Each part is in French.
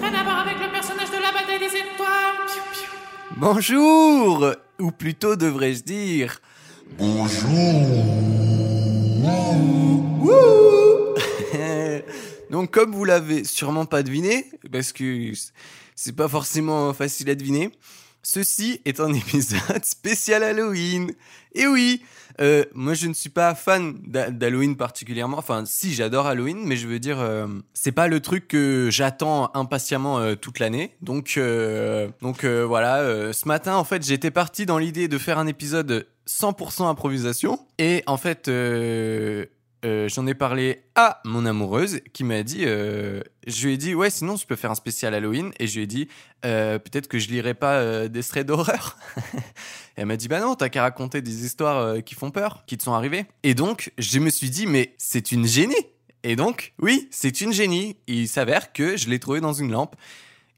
Rien à voir avec le personnage de la bataille des étoiles. Piou, piou. Bonjour Ou plutôt devrais-je dire... Bonjour Donc comme vous l'avez sûrement pas deviné, parce que c'est pas forcément facile à deviner, ceci est un épisode spécial Halloween. Et oui, euh, moi je ne suis pas fan d'Ha- d'Halloween particulièrement. Enfin, si j'adore Halloween, mais je veux dire, euh, c'est pas le truc que j'attends impatiemment euh, toute l'année. Donc, euh, donc euh, voilà. ce matin, en fait, j'étais parti dans l'idée de faire un épisode 100% improvisation. Et en fait, euh, j'en ai parlé à mon amoureuse qui m'a dit, euh, je lui ai dit, ouais, sinon je peux faire un spécial Halloween. Et je lui ai dit, euh, peut-être que je lirai pas des threads d'horreur. Elle m'a dit, bah non, t'as qu'à raconter des histoires qui font peur, qui te sont arrivées. Et donc, je me suis dit, mais c'est une génie. Et donc, oui, c'est une génie. Il s'avère que je l'ai trouvée dans une lampe.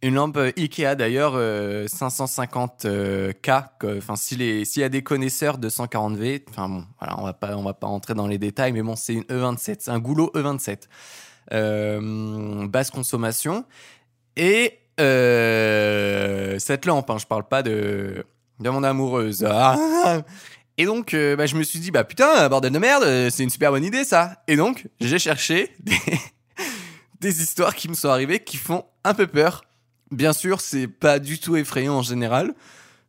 Une lampe euh, Ikea d'ailleurs, euh, 550K. quoi. Enfin, s'il y a des connaisseurs de 140V, enfin bon, voilà, on va pas, on va pas rentrer dans les détails, mais bon, c'est une E27, c'est un goulot E27. Euh, basse consommation. Et euh, cette lampe, hein, je parle pas de, de mon amoureuse. Ah. Et donc, euh, bah, je me suis dit, bah putain, bordel de merde, euh, c'est une super bonne idée ça. Et donc, j'ai cherché des histoires qui me sont arrivées qui font un peu peur. Bien sûr, c'est pas du tout effrayant en général.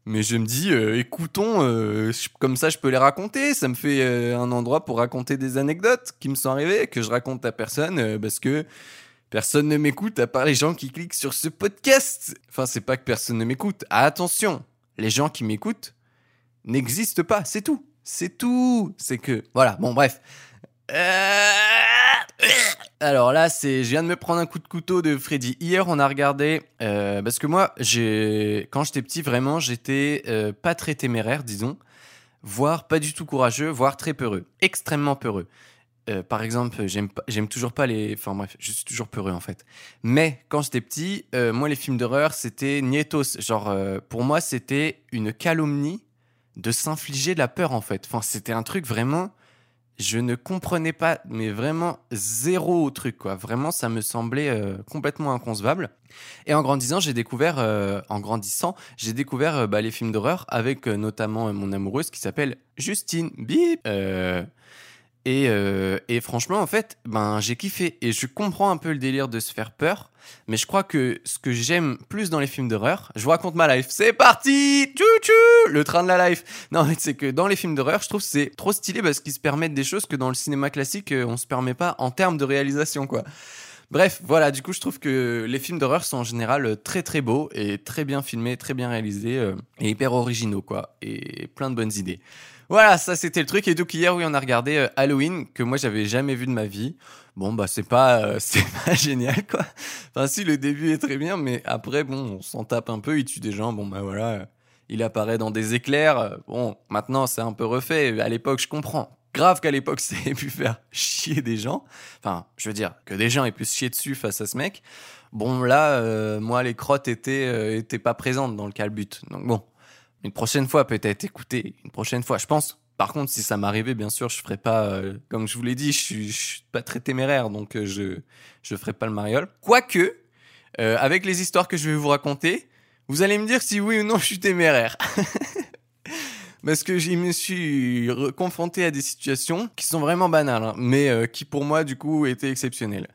Mais je me dis, euh, écoutons, euh, comme ça je peux les raconter. Ça me fait euh, un endroit pour raconter des anecdotes qui me sont arrivées, que je raconte à personne, parce que personne ne m'écoute à part les gens qui cliquent sur ce podcast. Enfin, c'est pas que personne ne m'écoute. Attention, les gens qui m'écoutent n'existent pas, c'est tout. C'est tout. C'est que, voilà, bon, bref. Euh, Alors là, c'est, je viens de me prendre un coup de couteau de Freddy. Hier, on a regardé, euh, parce que moi, j'ai, quand j'étais petit, vraiment, j'étais euh, pas très téméraire, disons, voire pas du tout courageux, voire très peureux, extrêmement peureux. Par exemple, j'aime, j'aime toujours pas les, enfin bref, je suis toujours peureux en fait. Mais quand j'étais petit, moi, les films d'horreur, c'était nietos. Genre, pour moi, c'était une calomnie de s'infliger de la peur en fait. Enfin, c'était un truc vraiment je ne comprenais pas, mais vraiment zéro au truc, quoi. Vraiment, ça me semblait euh, complètement inconcevable. Et en grandissant, j'ai découvert, euh, en grandissant, j'ai découvert euh, bah, les films d'horreur avec euh, notamment mon amoureuse qui s'appelle Justine Bip. Et, euh, et franchement, en fait, ben, j'ai kiffé. Et je comprends un peu le délire de se faire peur. Mais je crois que ce que j'aime plus dans les films d'horreur, je vous raconte ma life. C'est parti Tchou-tchou Le train de la life Non, mais c'est que dans les films d'horreur, je trouve que c'est trop stylé parce qu'ils se permettent des choses que dans le cinéma classique, euh, on se permet pas en termes de réalisation, quoi. Bref, voilà, du coup, je trouve que les films d'horreur sont en général euh, très très beaux et très bien filmés, très bien réalisés euh, et hyper originaux, quoi. Et plein de bonnes idées. Voilà, ça c'était le truc. Et donc hier, oui, on a regardé euh, Halloween, que moi j'avais jamais vu de ma vie. Bon, bah c'est pas, euh, c'est pas génial, quoi. Enfin, si, le début est très bien, mais après, bon, on s'en tape un peu, il tue des gens, bon, bah voilà. euh, Il apparaît dans des éclairs. Bon, maintenant c'est un peu refait. À l'époque, je comprends. Grave qu'à l'époque, ça ait pu faire chier des gens. Enfin, je veux dire, que des gens aient pu se chier dessus face à ce mec. Bon, là, moi, les crottes étaient, étaient pas présentes dans le calbut. Donc bon, une prochaine fois peut-être, écoutez, une prochaine fois. Je pense, par contre, si ça m'arrivait, bien sûr, je ferais pas, euh, comme je vous l'ai dit, je suis, suis pas très téméraire, donc euh, je, je ferais pas le mariole. Quoique, euh, avec les histoires que je vais vous raconter, vous allez me dire si oui ou non je suis téméraire. Parce que je me suis confronté à des situations qui sont vraiment banales, hein, mais qui pour moi, du coup, étaient exceptionnelles.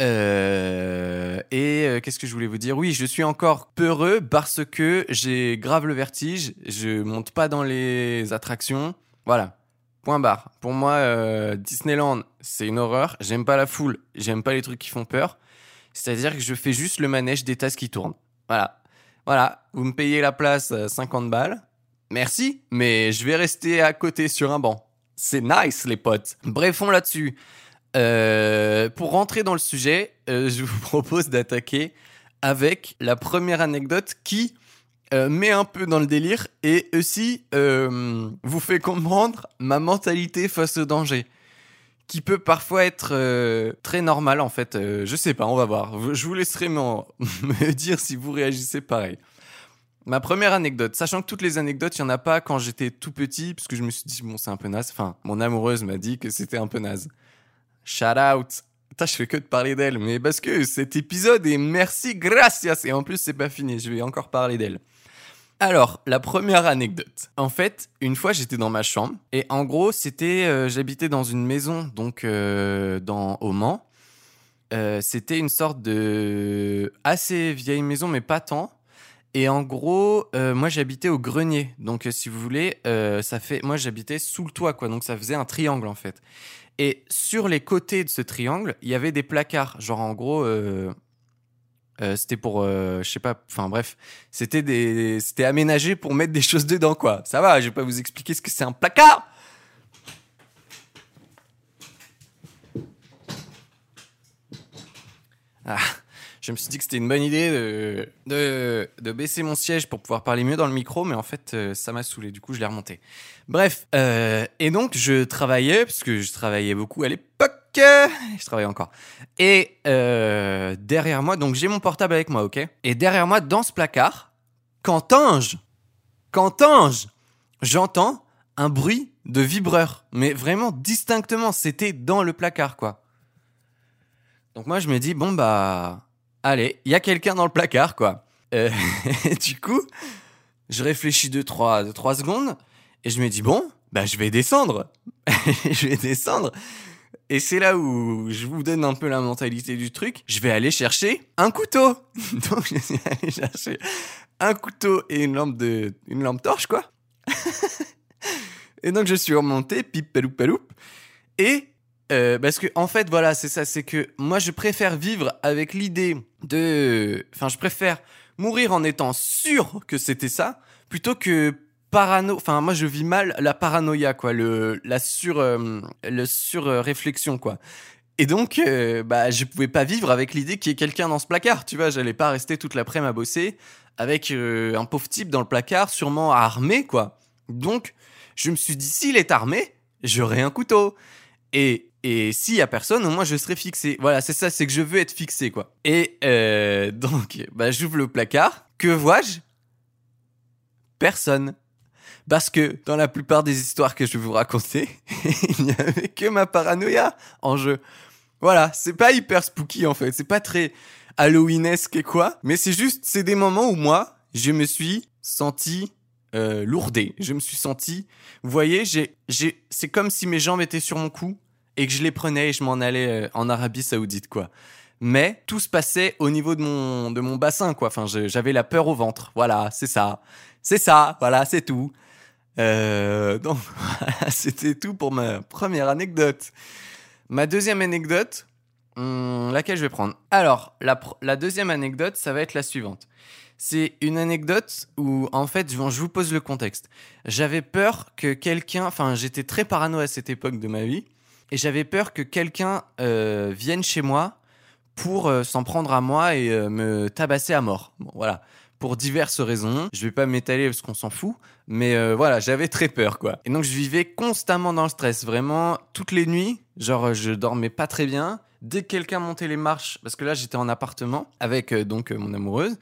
Euh, et euh, qu'est-ce que je voulais vous dire? Oui, je suis encore peureux parce que j'ai grave le vertige. Je monte pas dans les attractions. Voilà. Point barre. Pour moi, euh, Disneyland, c'est une horreur. J'aime pas la foule. J'aime pas les trucs qui font peur. C'est-à-dire que je fais juste le manège des tasses qui tournent. Voilà. Voilà. Vous me payez la place euh, 50 balles. Merci. Mais je vais rester à côté sur un banc. C'est nice, les potes. Brefons là-dessus. Euh, pour rentrer dans le sujet, euh, je vous propose d'attaquer avec la première anecdote qui euh, met un peu dans le délire et aussi euh, vous fait comprendre ma mentalité face au danger, qui peut parfois être très normale en fait. Je sais pas, on va voir. Je vous laisserai me dire si vous réagissez pareil. Ma première anecdote, sachant que toutes les anecdotes, il n'y en a pas quand j'étais tout petit, parce que je me suis dit, bon, c'est un peu naze. Enfin, mon amoureuse m'a dit que c'était un peu naze. Shout out. Putain, je fais que de parler d'elle, mais parce que cet épisode est merci, gracias. Et en plus, c'est pas fini, je vais encore parler d'elle. Alors, la première anecdote. En fait, une fois, j'étais dans ma chambre et en gros, c'était, euh, j'habitais dans une maison, donc euh, dans au Mans. Euh, c'était une sorte de assez vieille maison, mais pas tant. Et en gros, moi j'habitais au grenier. Donc si vous voulez, ça fait moi j'habitais sous le toit quoi. Donc ça faisait un triangle en fait. Et sur les côtés de ce triangle, il y avait des placards. Genre en gros euh, euh, c'était pour euh, je sais pas enfin bref, c'était des c'était aménagé pour mettre des choses dedans quoi. Ça va, je vais pas vous expliquer ce que c'est un placard. Ah, je me suis dit que c'était une bonne idée de, de, de baisser mon siège pour pouvoir parler mieux dans le micro, mais en fait, euh, ça m'a saoulé. Du coup, je l'ai remonté. Bref, euh, et donc, je travaillais, parce que je travaillais beaucoup à l'époque. Je travaillais encore. Et euh, derrière moi, donc j'ai mon portable avec moi, ok? Et derrière moi, dans ce placard, qu'entends-je? Qu'entends-je? J'entends un bruit de vibreur. Mais vraiment distinctement, c'était dans le placard, quoi. Donc moi, je me dis, bon, bah, allez, il y a quelqu'un dans le placard, quoi. Euh, du coup, je réfléchis deux trois, deux, trois secondes et je me dis, bon, bah, je vais descendre. je vais descendre. Et c'est là où je vous donne un peu la mentalité du truc. Je vais aller chercher un couteau. Donc, je suis allé chercher un couteau et une lampe de, une lampe torche, quoi. et donc, je suis remonté, pip, paloup, paloup. Et euh, parce que en fait voilà c'est ça c'est que moi je préfère vivre avec l'idée de enfin je préfère mourir en étant sûr que c'était ça plutôt que parano enfin moi je vis mal la paranoïa quoi le la sur euh, le sur réflexion quoi. Et donc euh, bah je pouvais pas vivre avec l'idée qu'il y ait quelqu'un dans ce placard tu vois j'allais pas rester toute l'après-midi à bosser avec euh, un pauvre type dans le placard sûrement armé quoi. Donc je me suis dit s'il est armé j'aurai un couteau et et s'il y a personne, au moins je serai fixé. Voilà, c'est ça, c'est que je veux être fixé, quoi. Et euh, donc, bah, j'ouvre le placard. Que vois-je? Personne. Parce que dans la plupart des histoires que je vais vous raconter, il n'y avait que ma paranoïa en jeu. Voilà, c'est pas hyper spooky en fait, c'est pas très Halloweenesque et quoi, mais c'est juste, c'est des moments où moi, je me suis senti euh, lourdé. Je me suis senti, vous voyez, c'est comme si mes jambes étaient sur mon cou et que je les prenais et je m'en allais euh, en Arabie Saoudite, quoi. Mais tout se passait au niveau de mon, de mon bassin, quoi. Enfin, j'avais la peur au ventre. Voilà, c'est ça. C'est ça, voilà, c'est tout. Euh, donc, c'était tout pour ma première anecdote. Ma deuxième anecdote, hum, laquelle je vais prendre? Alors, la deuxième anecdote, ça va être la suivante. C'est une anecdote où, en fait, je vous pose le contexte. J'avais peur que quelqu'un, enfin, j'étais très parano à cette époque de ma vie, et j'avais peur que quelqu'un euh, vienne chez moi pour euh, s'en prendre à moi et euh, me tabasser à mort. Bon, voilà. Pour diverses raisons. Je vais pas m'étaler parce qu'on s'en fout. Mais voilà, j'avais très peur, quoi. Et donc, je vivais constamment dans le stress. Vraiment, toutes les nuits. Genre, je dormais pas très bien. Dès que quelqu'un montait les marches, parce que là, j'étais en appartement avec donc mon amoureuse.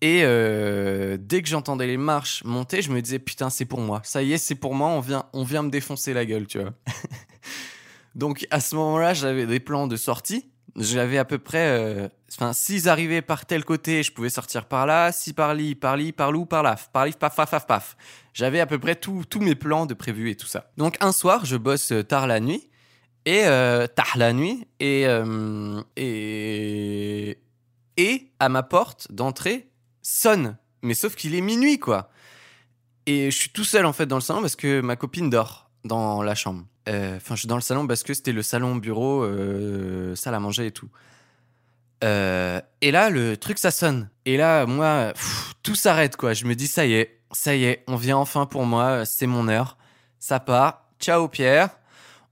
Et euh, dès que j'entendais les marches monter, je me disais putain, c'est pour moi. Ça y est, c'est pour moi. On vient, on vient me défoncer la gueule, tu vois. Donc à ce moment-là, j'avais des plans de sortie. J'avais à peu près, euh, enfin, s'ils arrivaient par tel côté, je pouvais sortir par là. Si par li, par li, par loup, par là, par li, paf, paf, paf, paf. J'avais à peu près tous mes plans de prévus et tout ça. Donc un soir, je bosse euh, tard la nuit et euh, tard la nuit et euh, et et à ma porte d'entrée sonne. Mais sauf qu'il est minuit quoi. Et je suis tout seul en fait dans le salon parce que ma copine dort dans la chambre. Euh, Enfin, je suis dans le salon parce que c'était le salon bureau, euh, salle à manger et tout. Euh, et là, le truc, ça sonne. Et là, moi, tout s'arrête, quoi. Je me dis, ça y est, ça y est, on vient enfin pour moi, c'est mon heure. Ça part. Ciao, Pierre.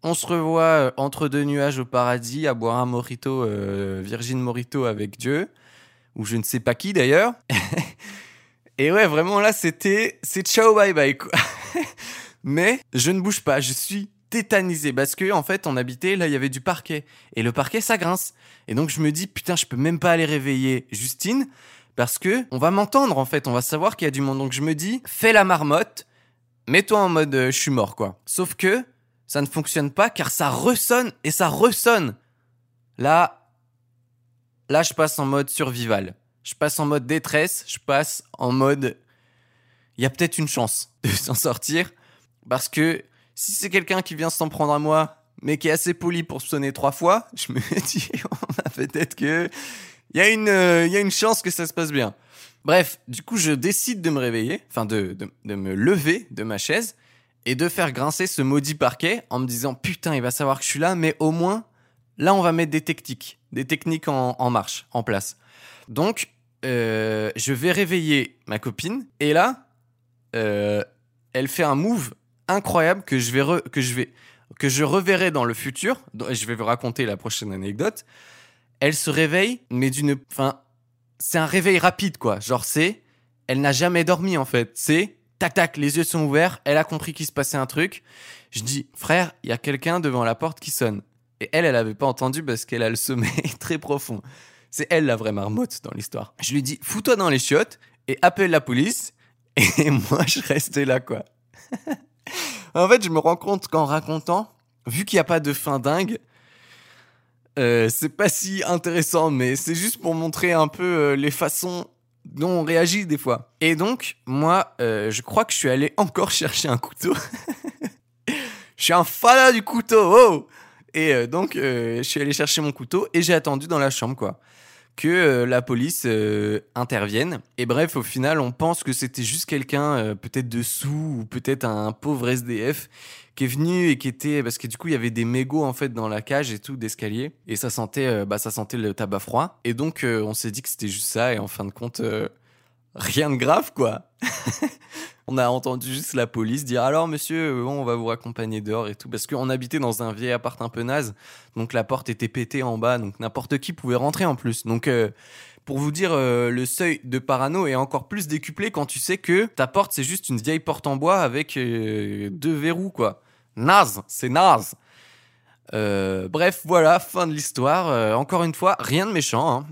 On se revoit entre deux nuages au paradis à boire un mojito, euh, Virgin Mojito avec Dieu. Ou je ne sais pas qui d'ailleurs. et ouais, vraiment là, c'était, c'est ciao, bye bye, quoi. Mais je ne bouge pas, je suis tétanisé parce que en fait on habitait là il y avait du parquet et le parquet ça grince et donc je me dis putain je peux même pas aller réveiller Justine Parce que on va m'entendre en fait, on va savoir qu'il y a du monde. Donc je me dis, fais la marmotte, mets-toi en mode euh, je suis mort quoi. Sauf que ça ne fonctionne pas car ça ressonne et ça ressonne. Là, là je passe en mode survival. Je passe en mode détresse, je passe en mode il y a peut-être une chance de s'en sortir parce que si c'est quelqu'un qui vient s'en prendre à moi mais qui est assez poli pour sonner trois fois, je me dis peut-être que il y a une euh, y a une chance que ça se passe bien. Bref, du coup, je décide de me réveiller, enfin de, de, de me lever de ma chaise et de faire grincer ce maudit parquet en me disant putain, il va savoir que je suis là, mais au moins là, on va mettre des techniques, des techniques en, marche, en place. Donc, euh, je vais réveiller ma copine et là, euh, elle fait un move incroyable que je vais que je vais que je reverrai dans le futur. Je vais vous raconter la prochaine anecdote. Elle se réveille, mais d'une, enfin, c'est un réveil rapide quoi. Genre c'est, elle n'a jamais dormi en fait. C'est tac tac, les yeux sont ouverts. Elle a compris qu'il se passait un truc. Je dis frère, il y a quelqu'un devant la porte qui sonne. Et elle, elle avait pas entendu parce qu'elle a le sommeil très profond. C'est elle la vraie marmotte dans l'histoire. Je lui dis fous-toi dans les chiottes et appelle la police. Et moi, je restais là quoi. en fait, je me rends compte qu'en racontant, vu qu'il n'y a pas de fin dingue, euh, c'est pas si intéressant, mais c'est juste pour montrer un peu euh, les façons dont on réagit des fois. Et donc, moi, euh, je crois que je suis allé encore chercher un couteau. je suis un fada du couteau, oh Et euh, donc, euh, je suis allé chercher mon couteau et j'ai attendu dans la chambre, quoi. Que euh, la police intervienne. Et bref, au final, on pense que c'était juste quelqu'un, peut-être dessous, ou peut-être un pauvre SDF qui est venu et qui était parce que du coup il y avait des mégots en fait dans la cage et tout d'escalier et ça sentait bah ça sentait le tabac froid et donc on s'est dit que c'était juste ça et en fin de compte rien de grave quoi on a entendu juste la police dire alors monsieur euh, on va vous raccompagner dehors et tout parce qu'on habitait dans un vieil appart un peu naze donc la porte était pétée en bas donc n'importe qui pouvait rentrer en plus donc euh, pour vous dire, euh, le seuil de parano est encore plus décuplé quand tu sais que ta porte, c'est juste une vieille porte en bois avec deux verrous, quoi. Naze, c'est naze. Bref, voilà, fin de l'histoire. Encore une fois, rien de méchant, hein.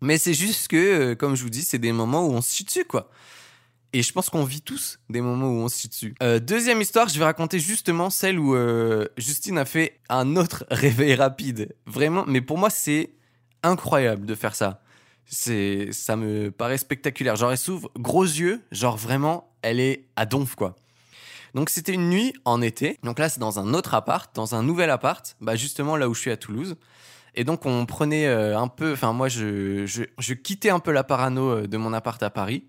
Mais c'est juste que, euh, comme je vous dis, c'est des moments où on se dessus, quoi. Et je pense qu'on vit tous des moments où on se dessus. Euh, deuxième histoire, je vais raconter justement celle où euh, Justine a fait un autre réveil rapide. Vraiment, mais pour moi, c'est incroyable de faire ça ça me paraît spectaculaire. Genre elle s'ouvre gros yeux, genre vraiment elle est à donf quoi. Donc c'était une nuit en été. Donc là c'est dans un autre appart, dans un nouvel appart, bah justement là où je suis à Toulouse. Et donc on prenait euh, un peu, enfin moi je, je, quittais un peu la parano euh, de mon appart à Paris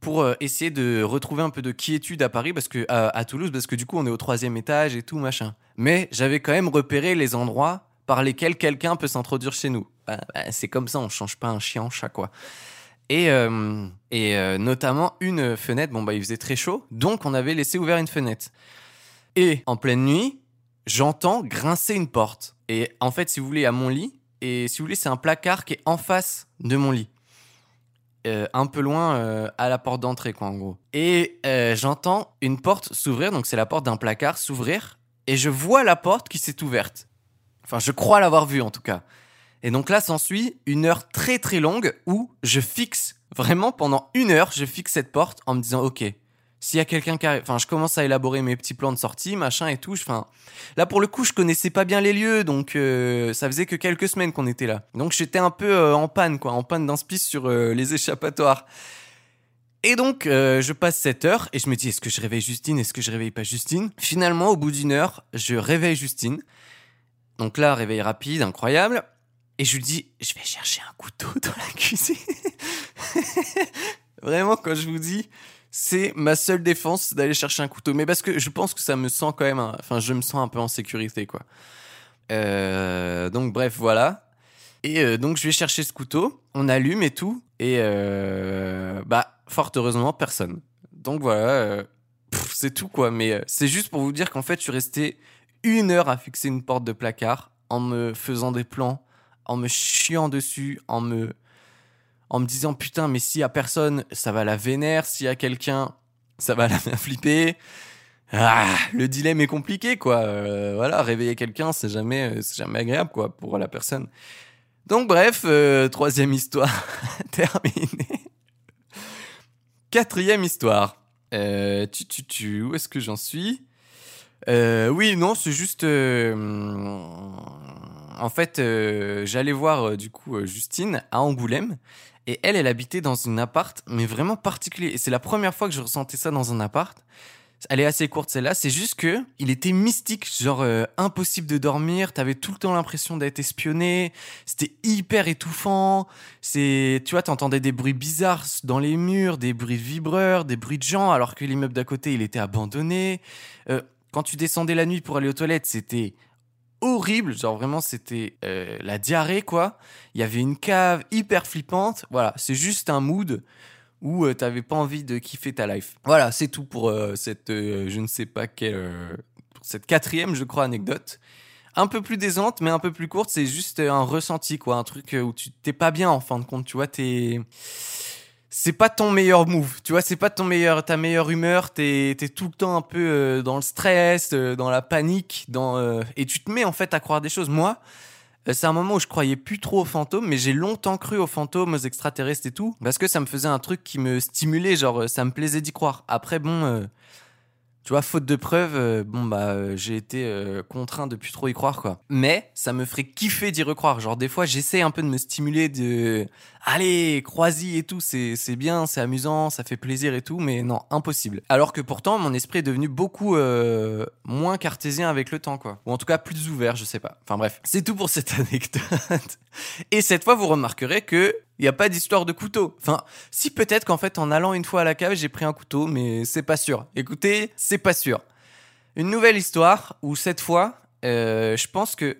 pour euh, essayer de retrouver un peu de quiétude à Paris parce que à, Toulouse parce que du coup on est au troisième étage et tout machin. Mais j'avais quand même repéré les endroits par lesquels quelqu'un peut s'introduire chez nous. Bah, bah, c'est comme ça, on change pas un chien en chat quoi. Et, et notamment une fenêtre, bon bah il faisait très chaud, donc on avait laissé ouvert une fenêtre. Et en pleine nuit, j'entends grincer une porte. Et en fait, si vous voulez, à mon lit, et si vous voulez, c'est un placard qui est en face de mon lit. Euh, un peu loin euh, à la porte d'entrée, quoi, en gros. Et euh, j'entends une porte s'ouvrir, donc c'est la porte d'un placard s'ouvrir, et je vois la porte qui s'est ouverte. Enfin, je crois l'avoir vue en tout cas. Et donc là s'ensuit une heure très très longue où je fixe, vraiment pendant une heure, je fixe cette porte en me disant, ok, s'il y a quelqu'un qui arrive, enfin, je commence à élaborer mes petits plans de sortie, machin et tout. Enfin, là pour le coup, je connaissais pas bien les lieux, donc euh, ça faisait que quelques semaines qu'on était là. Donc j'étais un peu euh, en panne, quoi, en panne d'inspice sur euh, les échappatoires. Et donc, je passe cette heure et je me dis, est-ce que je réveille Justine? Est-ce que je réveille pas Justine? Finalement, au bout d'une heure, je réveille Justine. Donc là, réveil rapide, incroyable. Et je lui dis, je vais chercher un couteau dans la cuisine. Vraiment, quand je vous dis, c'est ma seule défense d'aller chercher un couteau. Mais parce que je pense que ça me sent quand même, enfin, je me sens un peu en sécurité, quoi. Euh, donc bref, voilà. Et euh, donc je vais chercher ce couteau, on allume et tout, et euh, bah fort heureusement personne. Donc voilà, c'est tout quoi. Mais c'est juste pour vous dire qu'en fait je suis resté une heure à fixer une porte de placard en me faisant des plans, en me chiant dessus, en me en me disant putain mais s'il y a personne ça va la vénère, s'il y a quelqu'un ça va la flipper. Ah, le dilemme est compliqué quoi. Euh, voilà, réveiller quelqu'un c'est jamais euh, c'est jamais agréable quoi pour la personne. Donc bref, euh, troisième histoire terminée. Quatrième histoire. Tu, tu, tu, où est-ce que j'en suis? Oui, non, c'est juste... en fait, j'allais voir du coup Justine à Angoulême. Et elle, elle habitait dans une appart, mais vraiment particulier. Et c'est la première fois que je ressentais ça dans un appart. Elle est assez courte celle-là, c'est juste que il était mystique, genre euh, impossible de dormir, t'avais tout le temps l'impression d'être espionné, c'était hyper étouffant, c'est tu vois, t'entendais des bruits bizarres dans les murs, des bruits vibreurs, des bruits de gens alors que l'immeuble d'à côté, il était abandonné. Euh, quand tu descendais la nuit pour aller aux toilettes, c'était horrible, genre vraiment c'était euh, la diarrhée quoi. Il y avait une cave hyper flippante, voilà, c'est juste un mood où euh, t'avais pas envie de kiffer ta life. Voilà, c'est tout pour euh, cette, je ne sais pas quelle, pour cette quatrième, je crois, anecdote. Un peu plus décente, mais un peu plus courte, c'est juste un ressenti, quoi, un truc où tu t'es pas bien en fin de compte, tu vois, t'es, c'est pas ton meilleur move, tu vois, c'est pas ton meilleur, ta meilleure humeur, t'es, tout le temps un peu euh, dans le stress, euh, dans la panique, dans, euh, et tu te mets en fait à croire des choses. Moi, c'est un moment où je croyais plus trop aux fantômes, mais j'ai longtemps cru aux fantômes, aux extraterrestres et tout, parce que ça me faisait un truc qui me stimulait, genre ça me plaisait d'y croire. Après, bon, tu vois, faute de preuves, euh, bon bah euh, j'ai été euh, contraint de plus trop y croire quoi. Mais ça me ferait kiffer d'y recroire. Genre des fois j'essaie un peu de me stimuler de, allez crois-y et tout, c'est bien, c'est amusant, ça fait plaisir et tout, mais non impossible. Alors que pourtant mon esprit est devenu beaucoup moins cartésien avec le temps quoi, ou en tout cas plus ouvert, je sais pas. Enfin bref, c'est tout pour cette anecdote. Et cette fois vous remarquerez que il n'y a pas d'histoire de couteau. Enfin, si peut-être qu'en fait, en allant une fois à la cave, j'ai pris un couteau, mais c'est pas sûr. Écoutez, c'est pas sûr. Une nouvelle histoire où cette fois, euh, je pense que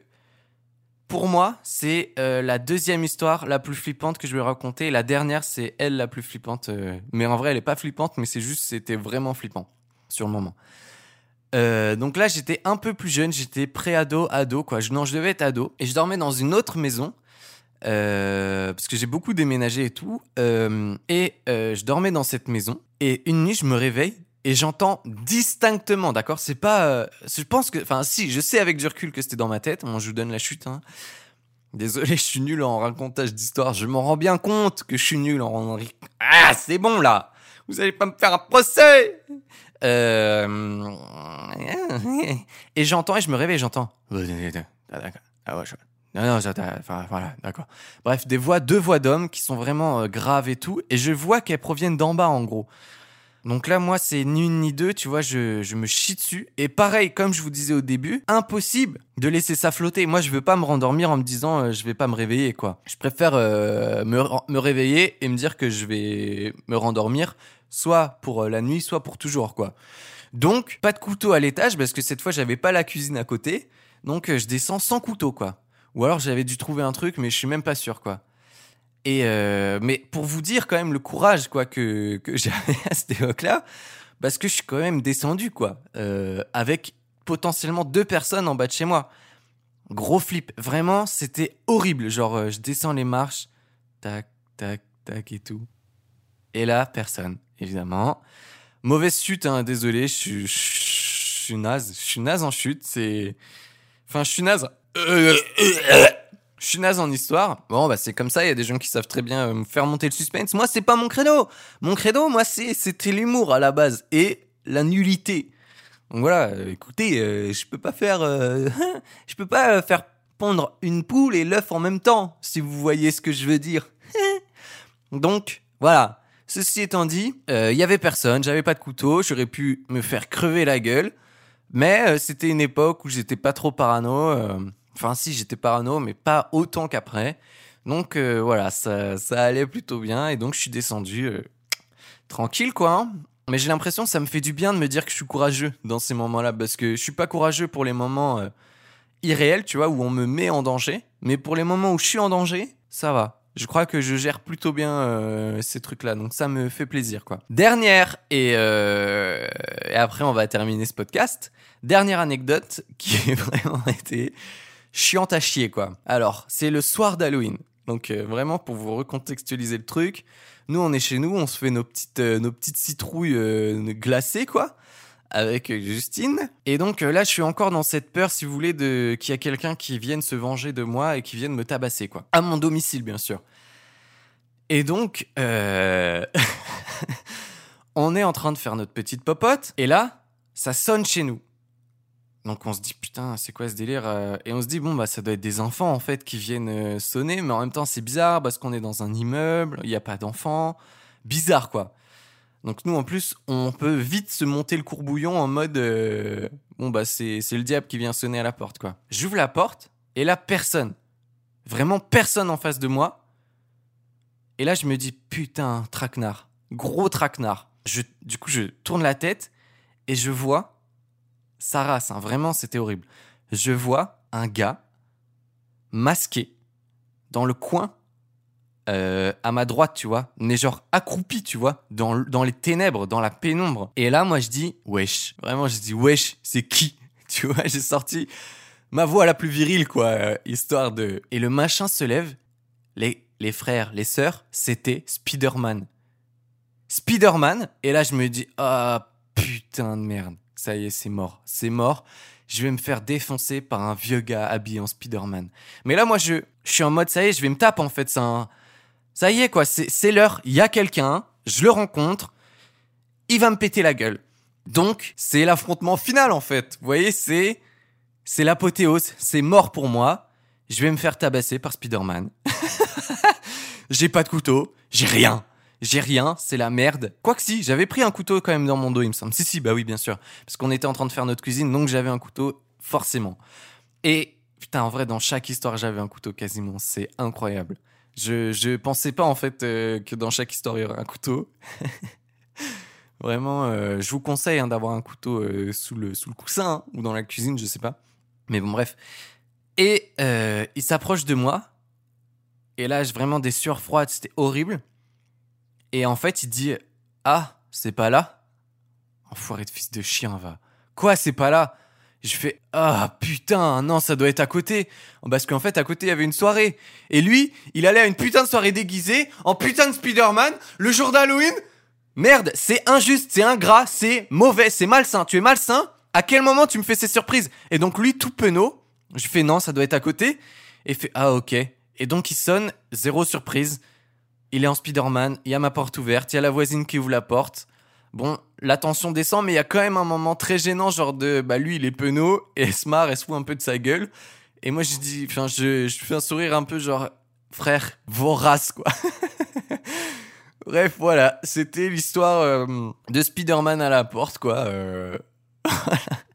pour moi, c'est euh, la deuxième histoire la plus flippante que je vais raconter. La dernière, c'est elle la plus flippante. euh, mais en vrai, elle est pas flippante, mais c'est juste, c'était vraiment flippant sur le moment. Donc là, j'étais un peu plus jeune, j'étais pré-ado, ado, quoi. Non, je devais être ado. Et je dormais dans une autre maison. Euh, parce que j'ai beaucoup déménagé et tout. Euh, et euh, je dormais dans cette maison. Et une nuit, je me réveille et j'entends distinctement, d'accord C'est pas. je pense que. Enfin, si, je sais avec du recul que c'était dans ma tête. Bon, je vous donne la chute. Hein. Désolé, je suis nul en racontage d'histoire. Je m'en rends bien compte que je suis nul en. Ah, c'est bon là Vous allez pas me faire un procès. Et j'entends et je me réveille, j'entends. Ah, d'accord. Ah ouais, je- non, non, t'as- enfin, voilà, d'accord. Bref, des voix, deux voix d'hommes qui sont vraiment euh, graves et tout, et je vois qu'elles proviennent d'en bas, en gros. Donc là, moi, c'est ni une ni deux, tu vois, je, je me chie dessus. Et pareil, comme je vous disais au début, impossible de laisser ça flotter. Moi, je veux pas me rendormir en me disant, euh, je vais pas me réveiller, quoi. Je préfère euh, me, me réveiller et me dire que je vais me rendormir, soit pour euh, la nuit, soit pour toujours, quoi. Donc, pas de couteau à l'étage, parce que cette fois, j'avais pas la cuisine à côté. Donc, je descends sans couteau, quoi. Ou alors j'avais dû trouver un truc, mais je suis même pas sûr, quoi. Et euh, mais pour vous dire quand même le courage, quoi, que, que j'avais à cette époque-là, parce que je suis quand même descendu, quoi, euh, avec potentiellement deux personnes en bas de chez moi. Gros flip, vraiment, c'était horrible. Genre, euh, je descends les marches, tac, tac, tac et tout. Et là, personne, évidemment. Mauvaise chute, hein, désolé, je suis- je suis naze. Je suis naze en chute, c'est. Enfin, je suis naze. Je suis naze en histoire. Bon, bah, c'est comme ça. Il y a des gens qui savent très bien euh, me faire monter le suspense. Moi, c'est pas mon credo. Mon credo, moi, c'est, c'était l'humour à la base et la nullité. Donc voilà, euh, écoutez, euh, je peux pas faire, je peux pas faire pondre une poule et l'œuf en même temps, si vous voyez ce que je veux dire. Donc, voilà. Ceci étant dit, il y avait personne, j'avais pas de couteau, j'aurais pu me faire crever la gueule. Mais euh, c'était une époque où j'étais pas trop parano. euh, Enfin, si, j'étais parano, mais pas autant qu'après. Donc euh, voilà, ça, ça allait plutôt bien. Et donc je suis descendu tranquille, quoi. hein. Mais j'ai l'impression que ça me fait du bien de me dire que je suis courageux dans ces moments-là. Parce que je suis pas courageux pour les moments irréels, tu vois, où on me met en danger. Mais pour les moments où je suis en danger, ça va. Je crois que je gère plutôt bien euh, ces trucs-là, donc ça me fait plaisir, quoi. Dernière, et, euh, après on va terminer ce podcast. Dernière anecdote qui a vraiment été chiante à chier, quoi. Alors, c'est le soir d'Halloween. Donc euh, vraiment pour vous recontextualiser le truc, nous on est chez nous, on se fait nos petites nos petites citrouilles glacées quoi, avec Justine. Et donc euh, là, je suis encore dans cette peur, si vous voulez, de qu'il y a quelqu'un qui vienne se venger de moi et qui vienne me tabasser, quoi. À mon domicile, bien sûr. Et donc, euh... on est en train de faire notre petite popote, et là, ça sonne chez nous. Donc on se dit putain c'est quoi ce délire euh, et on se dit bon bah ça doit être des enfants en fait qui viennent sonner mais en même temps c'est bizarre parce qu'on est dans un immeuble il n'y a pas d'enfants bizarre quoi donc nous en plus on peut vite se monter le courbouillon en mode euh, bon bah c'est le diable qui vient sonner à la porte quoi. J'ouvre la porte et là personne. Vraiment personne en face de moi. Et là je me dis putain traquenard. Gros traquenard. Je du coup je tourne la tête et je vois sa race, hein, vraiment c'était horrible. Je vois un gars masqué dans le coin euh, à ma droite, tu vois, mais genre accroupi, tu vois, dans, dans les ténèbres, dans la pénombre. Et là, moi, je dis, wesh. Vraiment, je dis, wesh, c'est qui? Tu vois, j'ai sorti ma voix la plus virile, quoi, euh, histoire de... Et le machin se lève, les, les frères, les sœurs, c'était Spider-Man. Spider-Man, et là, je me dis, ah, putain de merde ça y est, c'est mort. C'est mort. Je vais me faire défoncer par un vieux gars habillé en Spider-Man. Mais là, moi, je, je suis en mode, ça y est, je vais me taper, en fait. Ça, ça y est, quoi. C'est l'heure. Il y a quelqu'un. Je le rencontre. Il va me péter la gueule. Donc, c'est l'affrontement final, en fait. Vous voyez, c'est, c'est l'apothéose. C'est mort pour moi. Je vais me faire tabasser par Spider-Man. j'ai pas de couteau. J'ai rien j'ai rien, c'est la merde. Quoique si, j'avais pris un couteau quand même dans mon dos, il me semble. Si, si, bah oui, bien sûr. Parce qu'on était en train de faire notre cuisine, donc j'avais un couteau, forcément. Et putain, en vrai, dans chaque histoire, j'avais un couteau quasiment. C'est incroyable. Je, je pensais pas en fait euh, que dans chaque histoire, il y aurait un couteau. Vraiment, euh, je vous conseille hein, d'avoir un couteau euh, sous, le, sous le coussin hein, ou dans la cuisine, je sais pas. Mais bon, bref. Et il s'approche de moi. Et là, j'ai vraiment des sueurs froides, c'était horrible. Et en fait, il dit Ah, c'est pas là Enfoiré de fils de chien, va. Quoi, c'est pas là? Je fais Ah putain, non, ça doit être à côté. Parce qu'en fait, à côté, il y avait une soirée. Et lui, il allait à une putain de soirée déguisée, en putain de Spider-Man, le jour d'Halloween. Merde, c'est injuste, c'est ingrat, c'est mauvais, c'est malsain. Tu es malsain? À quel moment tu me fais ces surprises? Et donc, lui, tout penaud, je fais Non, ça doit être à côté. Et fait Ah, ok. Et donc, il sonne, zéro surprise il est en Spider-Man, il y a ma porte ouverte, il y a la voisine qui ouvre la porte. Bon, la tension descend, mais il y a quand même un moment très gênant, genre de, bah lui, il est penaud, et elle se marre, elle se fout un peu de sa gueule. Et moi, je dis, enfin, je, fais un sourire un peu genre, frère, vorace, quoi. Bref, voilà, c'était l'histoire euh, de Spider-Man à la porte, quoi. Euh...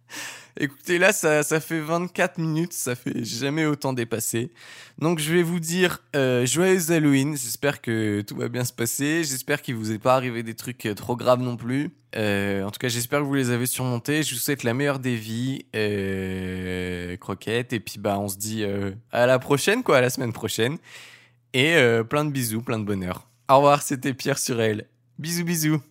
Écoutez, là, ça, ça, fait 24 minutes, ça fait jamais autant dépassé. Donc, je vais vous dire euh, Halloween. J'espère que tout va bien se passer. J'espère qu'il vous est pas arrivé des trucs euh, trop graves non plus. Euh, en tout cas, j'espère que vous les avez surmontés. Je vous souhaite la meilleure des vies, euh, croquettes. Et puis, bah, on se dit euh, à la prochaine, quoi, à la semaine prochaine. Et plein de bisous, plein de bonheur. Au revoir, c'était Pierre sur elle. Bisous, bisous.